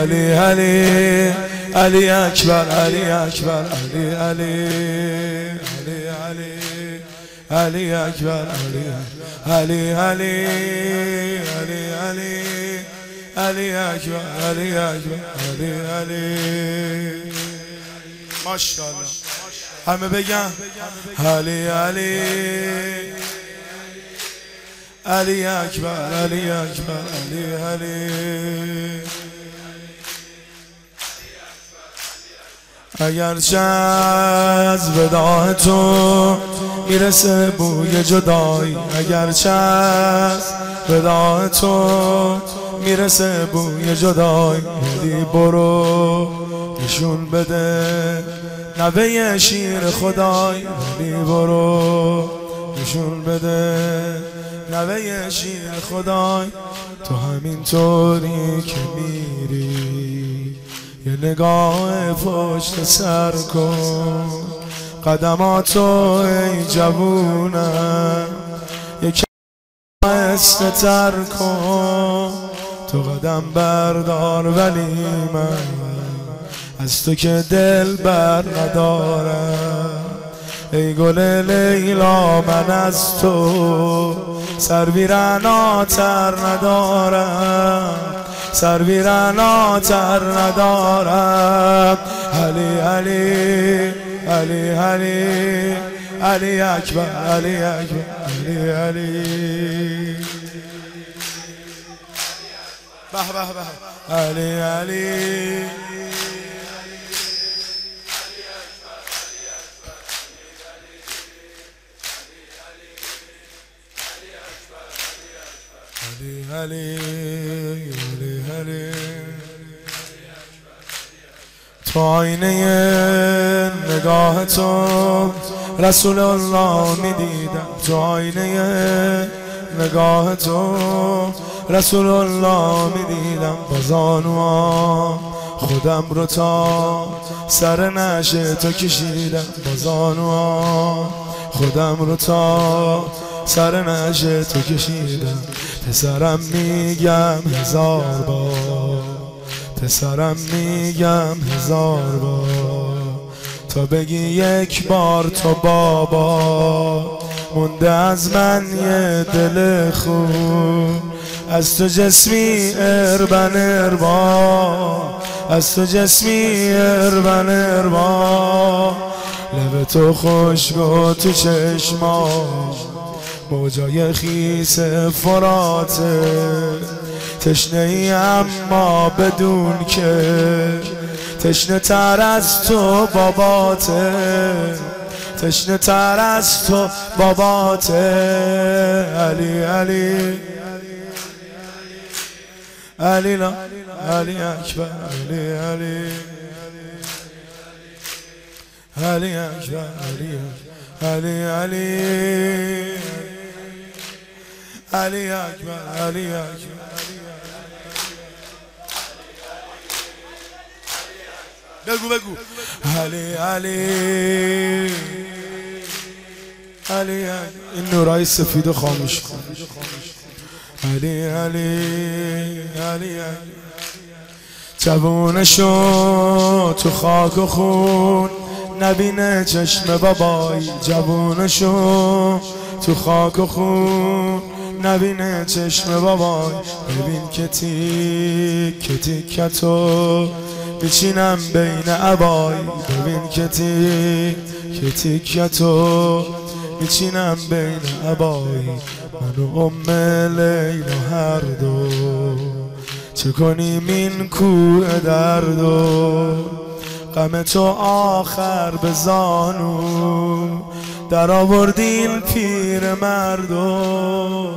علی علی علی اکبر علی اکبر علی علی علی علی علی اکبر علی علی علی علی علی علی اکبر علی اکبر علی علی ماشاءالله همه بگم علی علی علی اکبر علی اکبر علی علی اگرچه از وداع تو می‌رسه بوی جدایی اگرچه از وداع تو می‌رسه بوی جدایی. ولی برو نشون بده نوه شیر خدای ولی برو نشون بده نوه شیر خدای تو همینطوری که میری. یه نگاه پشت سر کن. قدماتو ای جوونم یک استتر کن. تو قدم بردار ولی من از تو که دل بر ندارم. ای گل لیلا من از تو سرویرناتر ندارم. سرویرناتر ندارم علی علی علی علی علی اکبر علی اکبر علی علی. به به به. علی علی. علی علی علی. علی تو آینه نگاه تو رسول الله می‌دیدم. تو آینه نگاه تو رسول الله می‌دیدم. با خودم رو تا سر نشه تو کشیدم. با خودم رو تا سر نشه تو کشیدم. پسرم میگم هزار بار. پسرم میگم هزار بار. تا بگی یک بار تو بابا. مونده از من یه دل خوب از تو جسمی اربن اربا. از تو جسمی اربن اربا. لب تو خوشگو تو چشما موجای خیس فراته تشنه ای اما بدون که تشنه تر از تو باباته تشنه تر از تو باباته علی علی علی لا علی اکبر علی علی علی اکبر علی علی علی علی اکبر علی اکبر. بگو بگو. علی علی. علی این نورای سفید خاموش. کن علی علی علی جوونشو تو خاک و خون. نبینه چشم بابای جوونشو تو خاک و خون. نبینه چشم بابای. ببین که تیک تیکتو بچینم بین عبای. ببین که تیک تیکتو بچینم بین عبای. من و ام لیلا هر دو چه کنیم این کوه دردو غم تو آخر به زانو. در آوردین پیر مردو.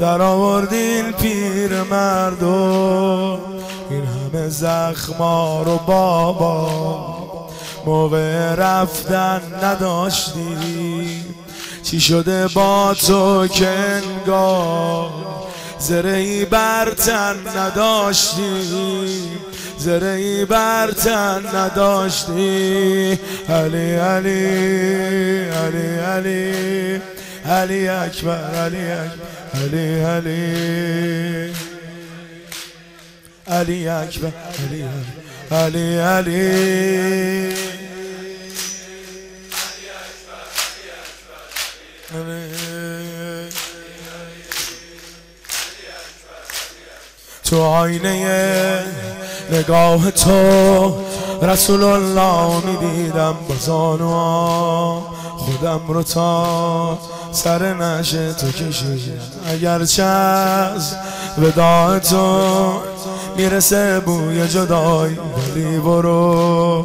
در آوردین پیر مردو. این همه زخما رو بابا. موقع رفتن نداشتی. چی شده با تو که انگار؟ زرهی برتن نداشتی. زرهی برتن نداشتی. علی علی علی علی علی اکبر علی اکبر علی علی علی اکبر علی علی علی. تو آینه نگاه تو رسول الله می‌دیدم با خودم رو تا سر نشه تو کشیدم. اگرچه از وداع تو می‌رسه بوی جدای ولی برو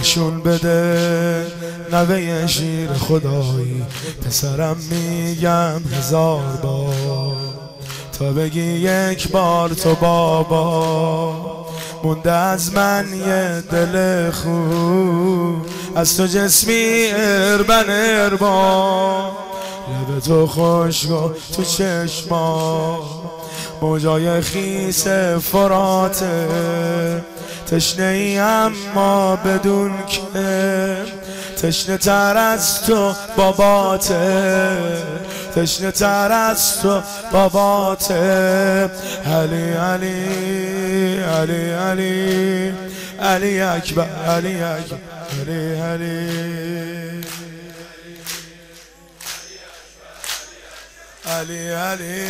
نشون بده نوه شیر خدایی پسرم میگم هزار بار تا بگی یک بار تو بابا. مونده از من یه دل خوب. از تو جسمی اربن اربا لب تو خوشگو تو چشما موجای خیس فراته تشنه ای اما بدون که. تشنه تر از تو باباته تشنه تر از تو باباته علی علی. علی علی علی اکبر علی اکبر علی علی. علی علی.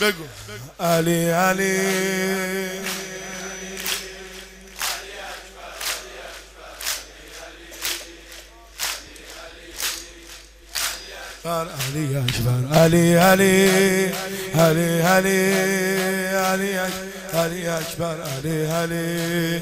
بگو. علی علی. علی اکبر علی علی علی علی علی علی اکبر علی علی